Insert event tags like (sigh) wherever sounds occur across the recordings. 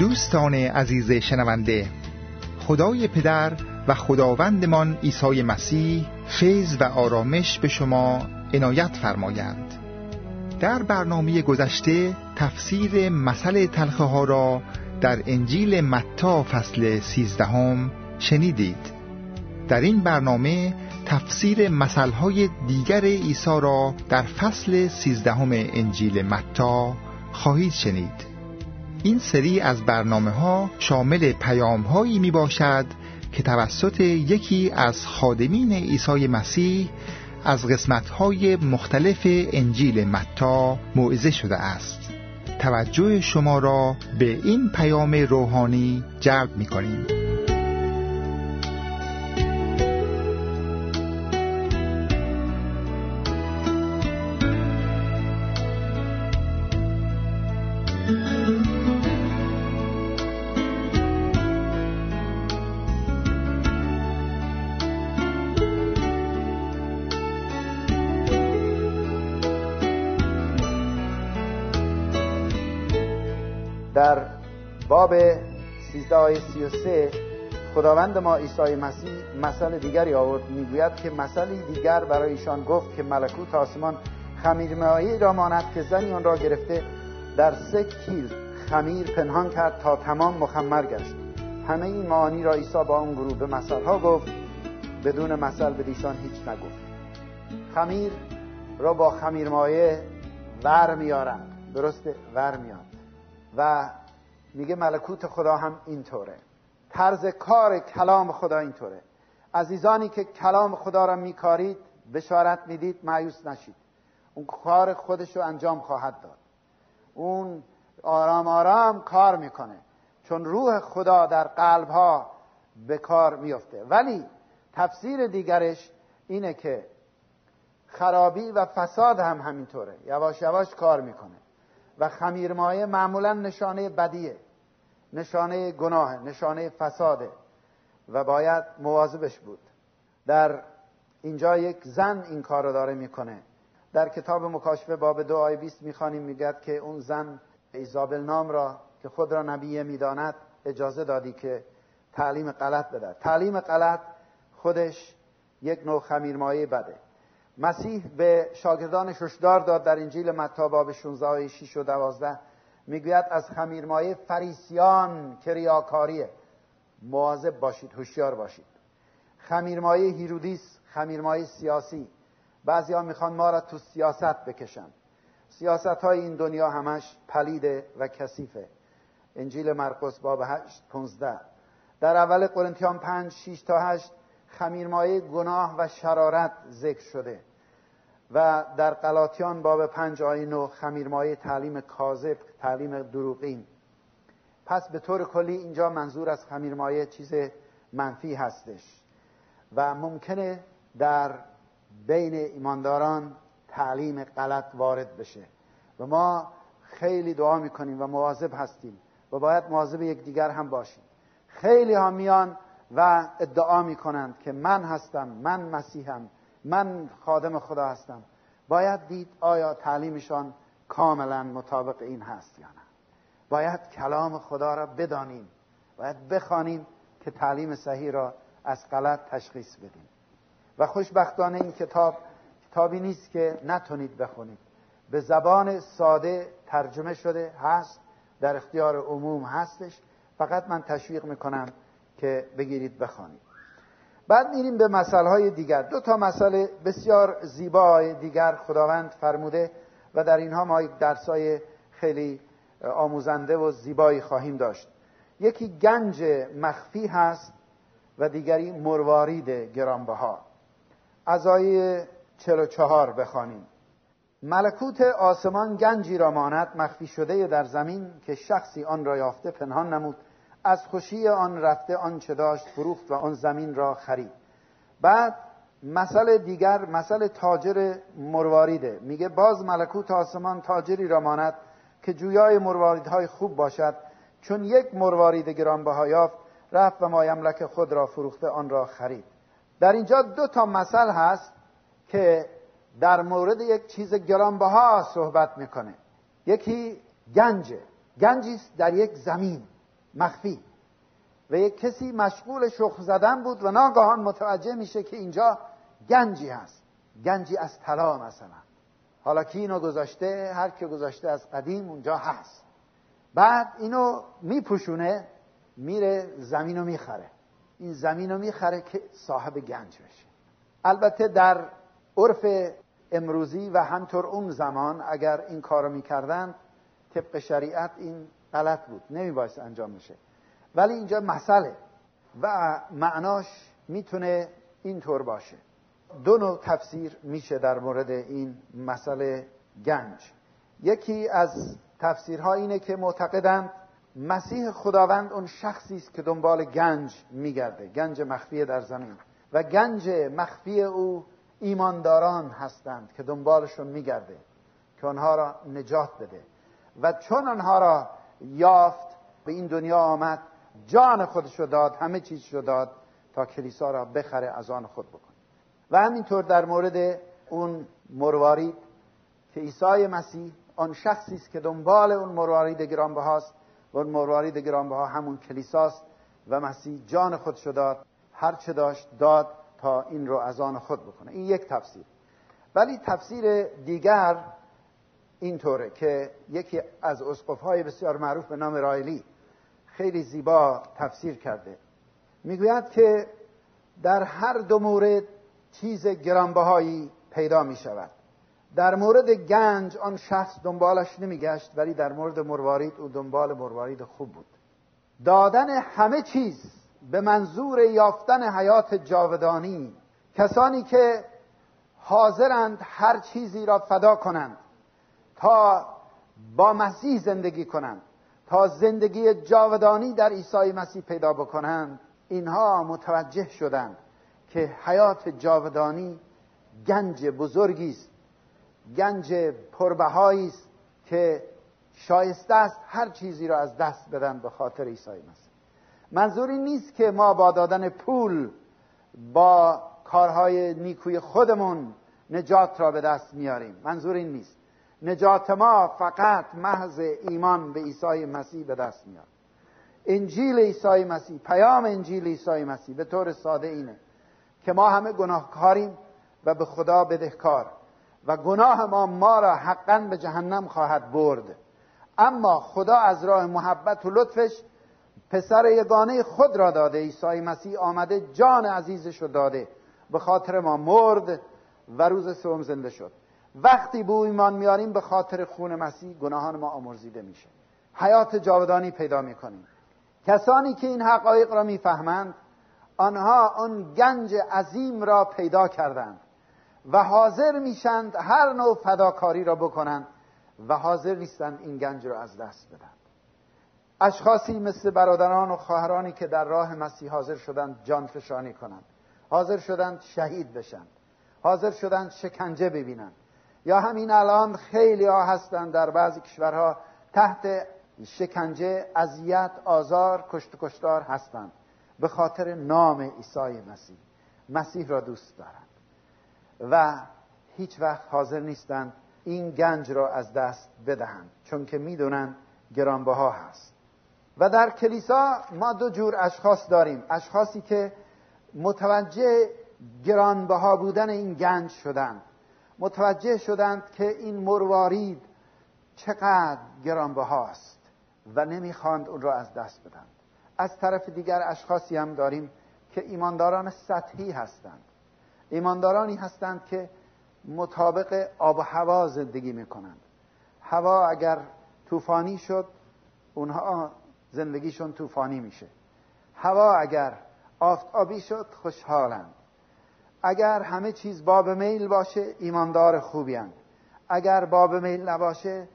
دوستان عزیز شنونده خدای پدر و خداوندمان عیسی مسیح فیض و آرامش به شما عنایت فرمایند. در برنامه گذشته تفسیر مسئله تلخه ها را در انجیل متا فصل سیزدهم شنیدید. در این برنامه تفسیر مسئله دیگر عیسی را در فصل سیزدهم انجیل متا خواهید شنید. این سری از برنامه ها شامل پیام هایی می باشد که توسط یکی از خادمین عیسی مسیح از قسمت های مختلف انجیل متا موعظه شده است توجه شما را به این پیام روحانی جلب می کنیم. 33 خداوند ما عیسی مسیح مثل دیگری آورد می‌گوید که مثلی دیگر برای ایشان گفت که ملکوت آسمان خمیرمایی را ماند که زنی آن را گرفته در سه کیل خمیر پنهان کرد تا تمام مخمر گشت. همه این معانی را عیسی با اون گروه به مثل گفت بدون مثل به ایشان هیچ نگفت. خمیر را با خمیرمایه ور میارن درسته؟ ور میان و میگه ملکوت خدا هم اینطوره. طرز کار کلام خدا اینطوره. عزیزانی که کلام خدا را میکارید بشارت می‌دید مایوس نشید. اون کار خودش رو انجام خواهد داد. اون آرام آرام کار می‌کنه. چون روح خدا در قلب ها به کار میفته ولی تفسیر دیگرش اینه که خرابی و فساد هم همینطوره. یواش یواش کار می‌کنه. و خمیرمایه معمولا نشانه بدیه. نشانه گناه نشانه فساده و باید مواظبش بود. در اینجا یک زن این کار رو داره می‌کنه. در کتاب مکاشفه باب دو آیه بیست می‌خوانیم میگد که اون زن ایزابل نام را که خود را نبیه می‌داند اجازه دادی که تعلیم غلط بده. تعلیم غلط خودش یک نوع خمیرمایه بده. مسیح به شاگردانش هشدار داد در انجیل متی باب 16 آیه 6 و 12 می‌گوید از خمیرمایه فریسیان که ریاکاریه. مواظب باشید هوشیار باشید. خمیرمایه هیرودیس خمیرمایه سیاسی. بعضی ها می‌خوان ما را تو سیاست بکشن. سیاست های این دنیا همش پلیده و کثیفه. انجیل مرقس باب 8 15 در اول قرنتیان 5 6 تا 8 خمیرمایه گناه و شرارت ذکر شده. و در قلاتیان باب پنج آیه نو خمیرمایه تعلیم کاذب تعلیم دروغین. پس به طور کلی اینجا منظور از خمیرمایه چیز منفی هستش و ممکنه در بین ایمانداران تعلیم غلط وارد بشه. و ما خیلی دعا می‌کنیم و مواظب هستیم و باید مواظب یکدیگر هم باشیم. خیلی ها میان و ادعا می‌کنند که من هستم من مسیحم من خادم خدا هستم. باید دید آیا تعلیمشان کاملا مطابق این هست یا نه. باید کلام خدا را بدانیم. باید بخوانیم که تعلیم صحیح را از غلط تشخیص بدیم. و خوشبختانه این کتاب کتابی نیست که نتونید بخونید. به زبان ساده ترجمه شده هست. در اختیار عموم هستش. فقط من تشویق می‌کنم که بگیرید بخوانید. بعد میریم به مسئله دیگر. دو تا مسئله بسیار زیبای دیگر خداوند فرموده و در اینها ما یک درسای خیلی آموزنده و زیبایی خواهیم داشت. یکی گنج مخفی هست و دیگری مروارید گرانبها. از آیه 44 بخوانیم. ملکوت آسمان گنجی را ماند مخفی شده در زمین که شخصی آن را یافته پنهان نمود. از خوشی آن رفته آنچه داشت فروخت و آن زمین را خرید. بعد مسئله دیگر مسئله تاجر مرواریده میگه باز ملکوت آسمان تاجری را ماند که جویای مرواریدهای خوب باشد. چون یک مروارید گرانبها یافت رفت و مایملک خود را فروخته آن را خرید. در اینجا دو تا مثل هست که در مورد یک چیز گرانبها صحبت می‌کنه. یکی گنجه. گنجی در یک زمین. مخفی. و یک کسی مشغول شخ زدن بود و ناگهان متوجه میشه که اینجا گنجی هست. گنجی از طلا مثلا. حالا کی اینو گذاشته؟ هر که گذاشته از قدیم اونجا هست. بعد اینو میپوشونه میره زمین رو می‌خره. این زمین می‌خره که صاحب گنج بشه. البته در عرف امروزی و همطور اون زمان اگر این کارو می‌کردن طبق شریعت این غلط بود. نمیبایست انجام میشه. ولی اینجا مسئله. و معناش می‌تونه اینطور باشه. دو نوع تفسیر میشه در مورد این مسئله گنج. یکی از تفسیرها اینه که معتقدند مسیح خداوند اون شخصی است که دنبال گنج میگرده. گنج مخفی در زمین. و گنج مخفی او ایمانداران هستند که دنبالشون میگرده. که آنها را نجات بده. و چون آنها را یافت به این دنیا آمد جان خودش داد همه چیز رو داد تا کلیسا را بخره از آن خود بکنه و همینطور در مورد اون مروارید که عیسی مسیح آن شخصی است که دنبال اون مروارید گرانبهاست. و اون مروارید گرانبها همون کلیساست و مسیح جان خودش داد هر چه داشت داد تا این رو از آن خود بکنه. این یک تفسیر. ولی تفسیر دیگر اینطوره که یکی از های بسیار معروف به نام رایلی خیلی زیبا تفسیر کرده. می‌گوید که در هر دو مورد چیز گرانبهایی پیدا می شود در مورد گنج آن شخص دنبالش نمیگشت ولی در مورد مروارید او دنبال مروارید خوب بود. دادن همه چیز به منظور یافتن حیات جاودانی کسانی که حاضرند هر چیزی را فدا کنند تا با مسیح زندگی کنند تا زندگی جاودانی در عیسی مسیح پیدا بکنند اینها متوجه شدند که حیات جاودانی گنج بزرگی است گنج پربهایی است که شایسته است هر چیزی را از دست بدن به خاطر عیسی مسیح. منظوری نیست که ما با دادن پول با کارهای نیکوی خودمون نجات را به دست میاریم. منظور این نیست. نجات ما فقط محض ایمان به عیسی مسیح به دست میاد. انجیل عیسی مسیح پیام انجیل عیسی مسیح به طور ساده اینه که ما همه گناهکاریم و به خدا بدهکار و گناه ما ما را حقا به جهنم خواهد برد. اما خدا از راه محبت و لطفش پسر یگانه خود را داده. عیسی مسیح آمده جان عزیزش رو داده. به خاطر ما مرد و روز سوم زنده شد. وقتی به ایمان میاریم به خاطر خون مسیح گناهان ما آمرزیده میشه. حیات جاودانی پیدا می‌کنیم. کسانی که این حقایق را می‌فهمند آنها آن گنج عظیم را پیدا کردند و حاضر میشند هر نوع فداکاری را بکنند و حاضر نیستند این گنج را از دست بدن. اشخاصی مثل برادران و خواهرانی که در راه مسیح حاضر شدند جان فشانی کنند. حاضر شدند شهید بشند حاضر شدند شکنجه ببینند یا همین الان خیلی ها هستند در بعضی کشورها تحت شکنجه اذیت آزار کشت کشتار هستند. به خاطر نام عیسی مسیح. مسیح را دوست دارند. و هیچ وقت حاضر نیستند این گنج را از دست بدهند. چون که می‌دونند گرانبها هست. و در کلیسا ما دو جور اشخاص داریم. اشخاصی که متوجه گرانبها بودن این گنج شدند متوجه شدند که این مروارید چقدر گرانبهاست و نمی‌خواند اون را از دست بدند. از طرف دیگر اشخاصی هم داریم که ایمانداران سطحی هستند. ایماندارانی هستند که مطابق آب و هوا زندگی می‌کنند. هوا اگر طوفانی شد اونها زندگیشون طوفانی میشه. هوا اگر آفتابی شد خوشحالند. اگر همه چیز باب میل باشه ایماندار خوبی هند. اگر باب میل نباشه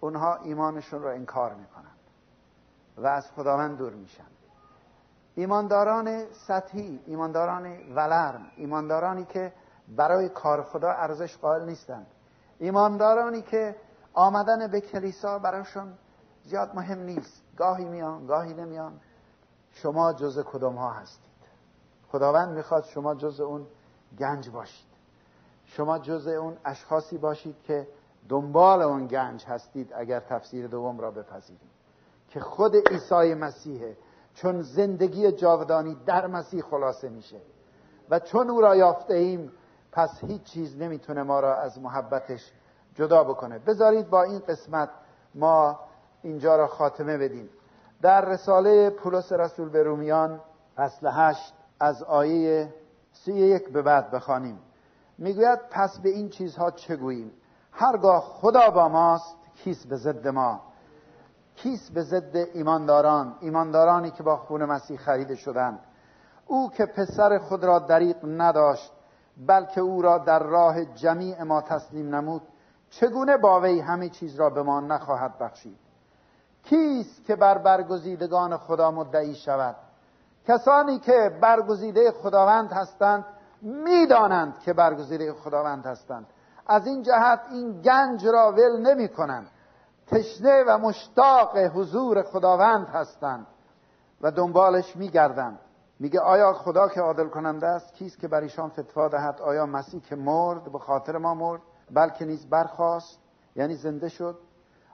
اونها ایمانشون رو انکار می‌کنند و از خداوند دور میشن. ایمانداران سطحی ایمانداران ولرم ایماندارانی که برای کار خدا ارزش قائل نیستند ایماندارانی که آمدن به کلیسا براشون زیاد مهم نیست. گاهی میان گاهی نمیان. شما جز کدوم ها هستید؟ خداوند می‌خواد شما جز اون گنج باشید. شما جز اون اشخاصی باشید که دنبال اون گنج هستید اگر تفسیر دوم را بپذیرید. که خود عیسی مسیحه چون زندگی جاودانی در مسیح خلاصه میشه و چون او را یافته ایم پس هیچ چیز نمی‌تونه ما را از محبتش جدا بکنه. بذارید با این قسمت ما اینجا را خاتمه بدیم. در رساله پولس رسول به رومیان فصل هشت از آیه سی یک به بعد بخوانیم. می‌گوید پس به این چیزها چه گوییم؟ هرگاه خدا با ماست کیست به ضد ما. کیست به ضد ایمانداران ایماندارانی که با خون مسیح خریده شدند. او که پسر خود را دریق نداشت بلکه او را در راه جمیع ما تسلیم نمود چگونه با وی همه چیز را به ما نخواهد بخشید؟ کیست که بر برگزیدگان خدا مدعی شود؟ کسانی که برگزیده خداوند هستند می‌دانند که برگزیده خداوند هستند. از این جهت این گنج را ول نمی کنند تشنه و مشتاق حضور خداوند هستند و دنبالش میگردند. میگه آیا خدا که عادل کننده است کیست که بر ایشان فتوا دهد؟ آیا مسیح که مرد به خاطر ما مرد بلکه نیز برخواست یعنی زنده شد؟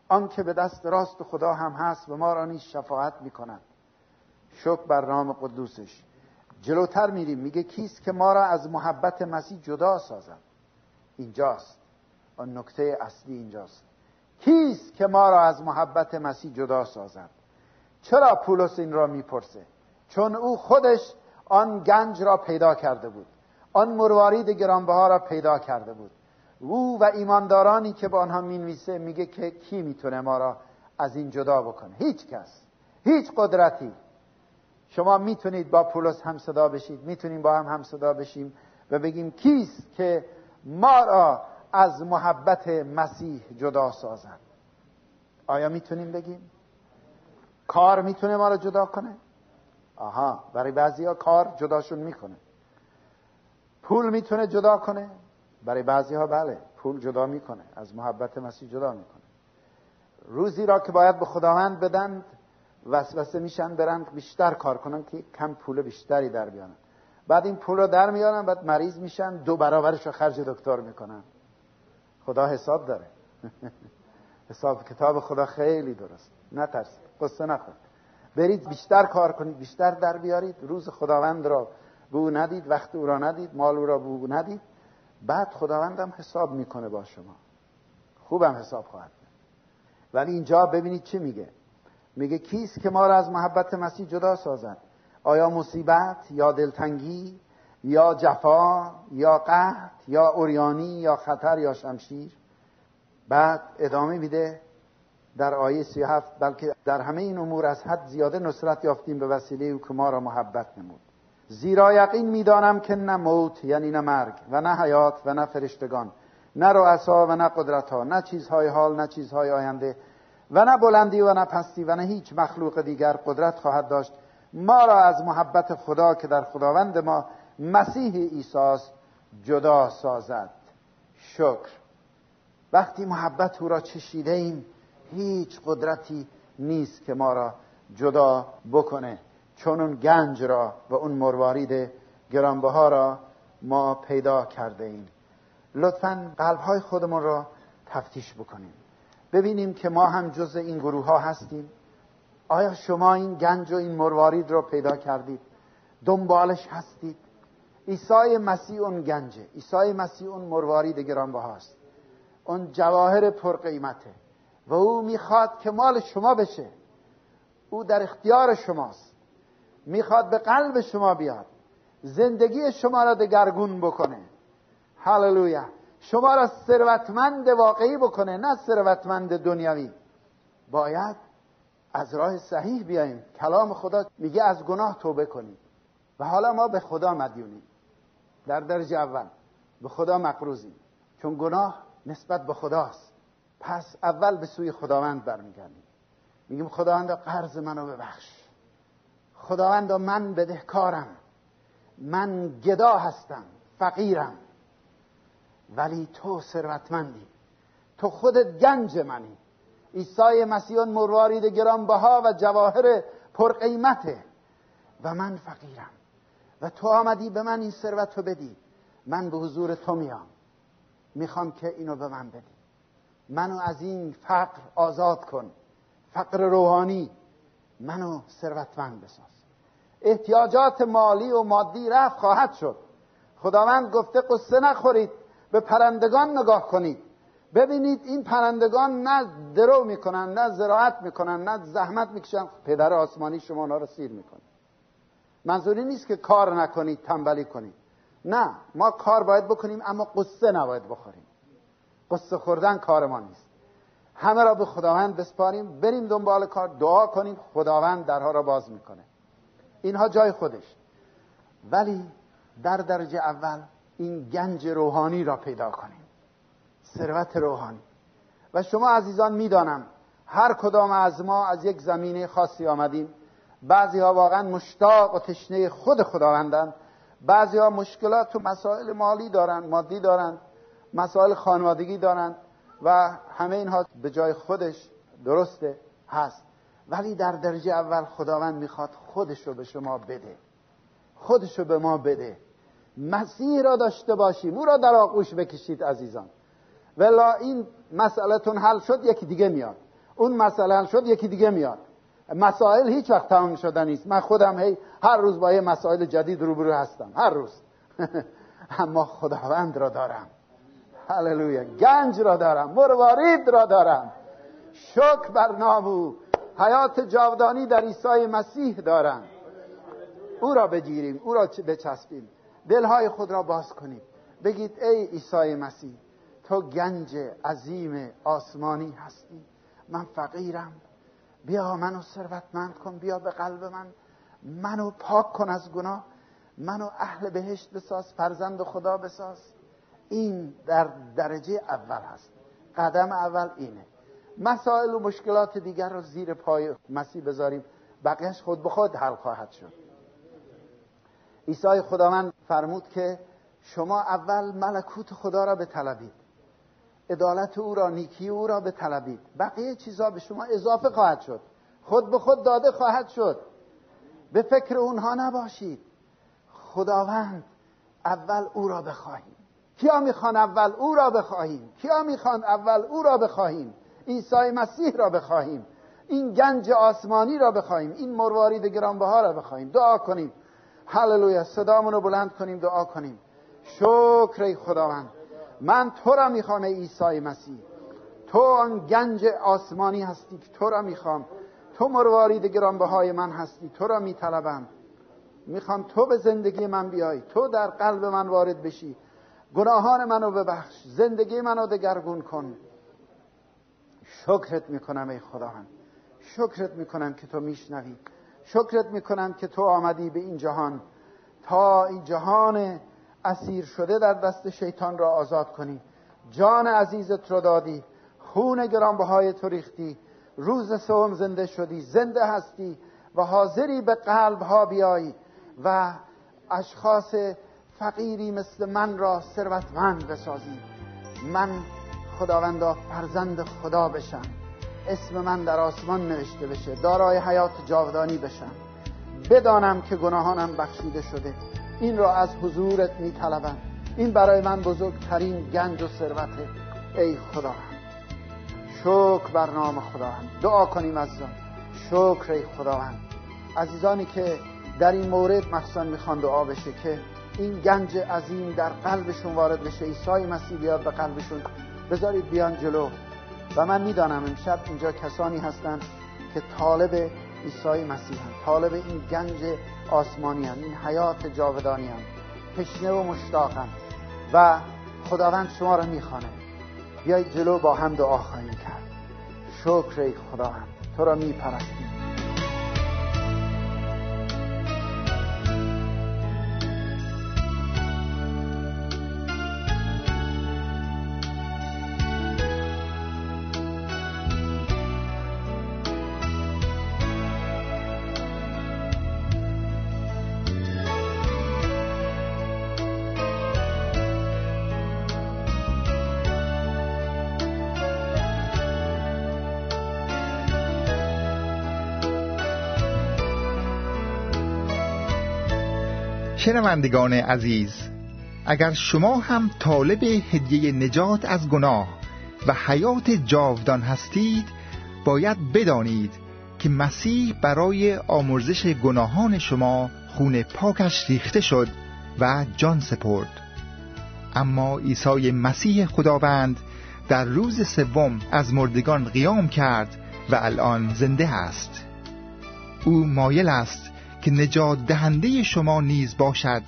آن که به دست راست خدا هم هست و ما را نیز شفاعت می‌کند. شکر بر نام قدوسش. جلوتر میریم میگه کیست که ما را از محبت مسیح جدا سازد؟ اینجاست. آن نکته اصلی اینجاست. کیست که ما را از محبت مسیح جدا سازد؟ چرا پولس این را می‌پرسه؟ چون او خودش آن گنج را پیدا کرده بود. آن مروارید گرانبها را پیدا کرده بود. او و ایماندارانی که با آنها می‌نویسه میگه که کی می‌تونه ما را از این جدا بکنه؟ هیچ کس. هیچ قدرتی. شما می‌تونید با پولس هم صدا بشید می‌تونیم با هم هم صدا بشیم و بگیم کیست که ما را از محبت مسیح جدا سازد آیا می‌تونیم بگیم؟ کار می‌تونه ما را جدا کنه؟ آها برای بعضی ها کار جداشون می‌کنه. پول می‌تونه جدا کنه؟ برای بعضی ها بله پول جدا می‌کنه از محبت مسیح جدا می‌کنه. روزی را که باید به خداوند بدند وسوسه میشن برن بیشتر کار کنن که کم پول بیشتری در بیانن بعد این پول رو در میارن بعد مریض میشن دو برابرش رو خرج دکتر می‌کنن. خدا حساب داره. (laughs) حساب کتاب خدا خیلی درست. نترسید. قصه نخورد برید بیشتر کار کنید بیشتر در بیارید. روز خداوند را به ندید وقت او را ندید مال او را به ندید. بعد خداوندم حساب می‌کنه با شما. خوبم حساب خواهد ولی اینجا ببینید چی میگه. میگه کیست که ما را از محبت مسیح جدا سازد آیا مصیبت یا دلتنگی یا جفا یا قحط یا اوریانی یا خطر یا شمشیر؟ بعد ادامه میده در آیه 37 بلکه در همه این امور از حد زیاده نصرت یافتیم به وسیله او که ما را محبت نمود. زیرا یقین می‌دانم که نه موت یعنی نه مرگ و نه حیات و نه فرشتگان نه رؤسا و نه قدرت ها نه چیزهای حال نه چیزهای آینده و نه بلندی و نه پستی و نه هیچ مخلوق دیگر قدرت خواهد داشت. ما را از محبت خدا که در خداوند ما مسیح ایساس جدا سازد. شکر. وقتی محبت او را چشیده ایم هیچ قدرتی نیست که ما را جدا بکنه. چون اون گنج را و اون مروارید گرانبها را ما پیدا کرده ایم. لطفا قلب های خودمون را تفتیش بکنیم. ببینیم که ما هم جز این گروه ها هستیم. آیا شما این گنج و این مروارید را پیدا کردید؟ دنبالش هستید. عیسی مسیح اون گنجه عیسی مسیح اون مروارید گرانبهاست اون جواهر پرقیمته. و او می‌خواد که مال شما بشه. او در اختیار شماست. می‌خواد به قلب شما بیاد. زندگی شما را دگرگون بکنه. هللویا. شما را ثروتمند واقعی بکنه نه ثروتمند دنیوی باید از راه صحیح بیاییم. کلام خدا میگه از گناه توبه کنیم. و حالا ما به خدا مدیونیم. در درجه اول به خدا مقروزیم چون گناه نسبت به خداست. پس اول به سوی خداوند برمیگردیم. میگیم خداوند قرض منو ببخش. خداوند من بدهکارم. من گدا هستم. فقیرم. ولی تو ثروتمندی. تو خودت گنج منی. عیسی مسیح مروارید گرانبها و جواهر پرقیمته و من فقیرم. و تو آمدی به من این ثروت رو بدی. من به حضور تو میام. می‌خوام که اینو به من بدی. منو از این فقر آزاد کن. فقر روحانی. منو ثروتمند بساز. احتیاجات مالی و مادی رفت خواهد شد. خداوند گفته قصه نخورید. به پرندگان نگاه کنید. ببینید این پرندگان نه درو می‌کنن نه زراعت می‌کنن نه زحمت می‌کشن. پدر آسمانی شما را سیر می‌کنه. منظوری نیست که کار نکنید تنبلی کنید. نه ما کار باید بکنیم اما قصه نباید بخوریم. قصه خوردن کار ما نیست. همه را به خداوند بسپاریم بریم دنبال کار دعا کنیم خداوند درها را باز می‌کنه. اینها جای خودش. ولی در درجه اول این گنج روحانی را پیدا کنیم. ثروت روحانی. و شما عزیزان می‌دانم هر کدام از ما از یک زمینه خاصی آمدیم. بعضی ها واقعا مشتاق و تشنه خود خداوندند. بعضی ها مشکلات و مسائل مالی دارند مادی دارند مسائل خانوادگی دارند و همه اینها به جای خودش درسته هست. ولی در درجه اول خداوند می‌خواد خودش رو به شما بده. خودش رو به ما بده. مسیح را داشته باشیم او را در آغوش بکشید عزیزان. ولا این مسئلهتون حل شد یکی دیگه میاد. اون مسئله حل شد یکی دیگه میاد. مسائل هیچ وقت تمام شده نیست. من خودم هی هر روز با یه مسائل جدید روبرو هستم. هر روز. (laughs) اما خداوند را دارم. هللویا. گنج را دارم. مروارید را دارم. شکر بر نام او. حیات جاودانی در عیسی مسیح دارم. او را بگیریم. او را بچسبیم. دلهای خود را باز کنیم بگید ای عیسی مسیح تو گنج عظیم آسمانی هستی. من فقیرم. بیا منو ثروتمند کن بیا به قلب من. منو پاک کن از گناه. منو اهل بهشت بساز فرزند خدا بساز. این در درجه اول هست. قدم اول اینه. مسائل و مشکلات دیگر رو زیر پای مسیح بذاریم. بقیهش خود به خود حل خواهد شد. عیسی خداوند فرمود که شما اول ملکوت خدا را بطلبید. عدالت او را نیکی او را بطلبید. بقیه چیزها به شما اضافه خواهد شد. خود به خود داده خواهد شد. به فکر اونها نباشید. خداوند اول او را بخواهیم. کیا می‌خوان اول او را بخواهیم؟ کیا می‌خوان اول او را بخواهیم؟ عیسی مسیح را بخواهیم. این گنج آسمانی را بخواهیم. این مروارید گرانبها را بخواهیم. دعا کنیم. هللویا صدامون رو بلند کنیم دعا کنیم. شکر خداوند. من تو را می‌خوام ای عیسی مسیح. تو آن گنج آسمانی هستی که تو را می‌خوام. تو مروارید گرانبهای من هستی تو را میطلبم. می‌خوام تو به زندگی من بیای تو در قلب من وارد بشی. گناهان منو ببخش زندگی منو دگرگون کن. شکرت می‌کنم ای خداوند. شکرت می‌کنم که تو میشنوی. شکرت می‌کنم که تو آمدی به این جهان تا این جهان اسیر شده در دست شیطان را آزاد کنی. جان عزیزت رو دادی خون گرانبهای تو ریختی. روز سوم زنده شدی زنده هستی و حاضری به قلب ها بیایی و اشخاص فقیری مثل من را ثروتمند بسازی. من خداوندا فرزند خدا بشم. اسم من در آسمان نوشته بشه. دارای حیات جاودانی بشم. بدانم که گناهانم بخشیده شده. این را از حضورت می طلبم این برای من بزرگترین گنج و ثروته ای خدا. شکر بر نام خداوند دعا کنیم عزیزان. شکر ای خداوند عزیزانی که در این مورد مخصوصا می‌خوان دعا بشه که این گنج عظیم در قلبشون وارد بشه. عیسی مسیح بیاد به قلبشون. بذارید بیان جلو. و من می‌دانم امشب اینجا کسانی هستند که طالب عیسی مسیح هم. طالب این گنج آسمانی هم. این حیات جاودانی هم. تشنه و مشتاقم و خداوند شما را می‌خوانه بیایید جلو با هم دعا خواهیم کرد شکر ای خداوند تو را میپرستیم شنوندگان عزیز اگر شما هم طالب هدیه نجات از گناه و حیات جاودان هستید باید بدانید که مسیح برای آمرزش گناهان شما خون پاکش ریخته شد و جان سپرد. اما عیسی مسیح خداوند در روز سوم از مردگان قیام کرد و الان زنده است. او مایل است که نجات دهنده شما نیز باشد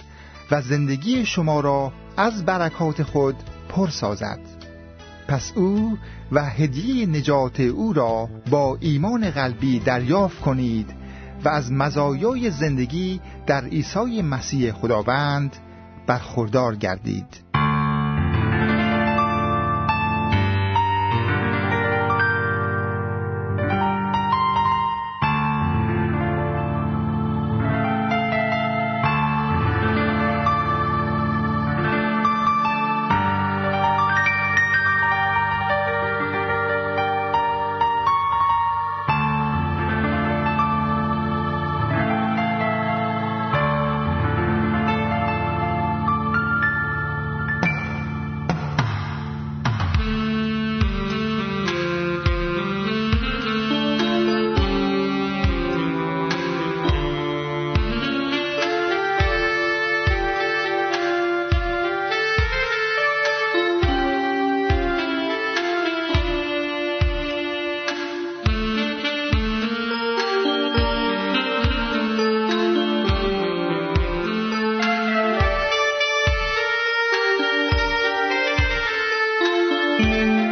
و زندگی شما را از برکات خود پر سازد. پس او و هدیه نجات او را با ایمان قلبی دریافت کنید و از مزایای زندگی در عیسی مسیح خداوند برخوردار گردید. Thank you.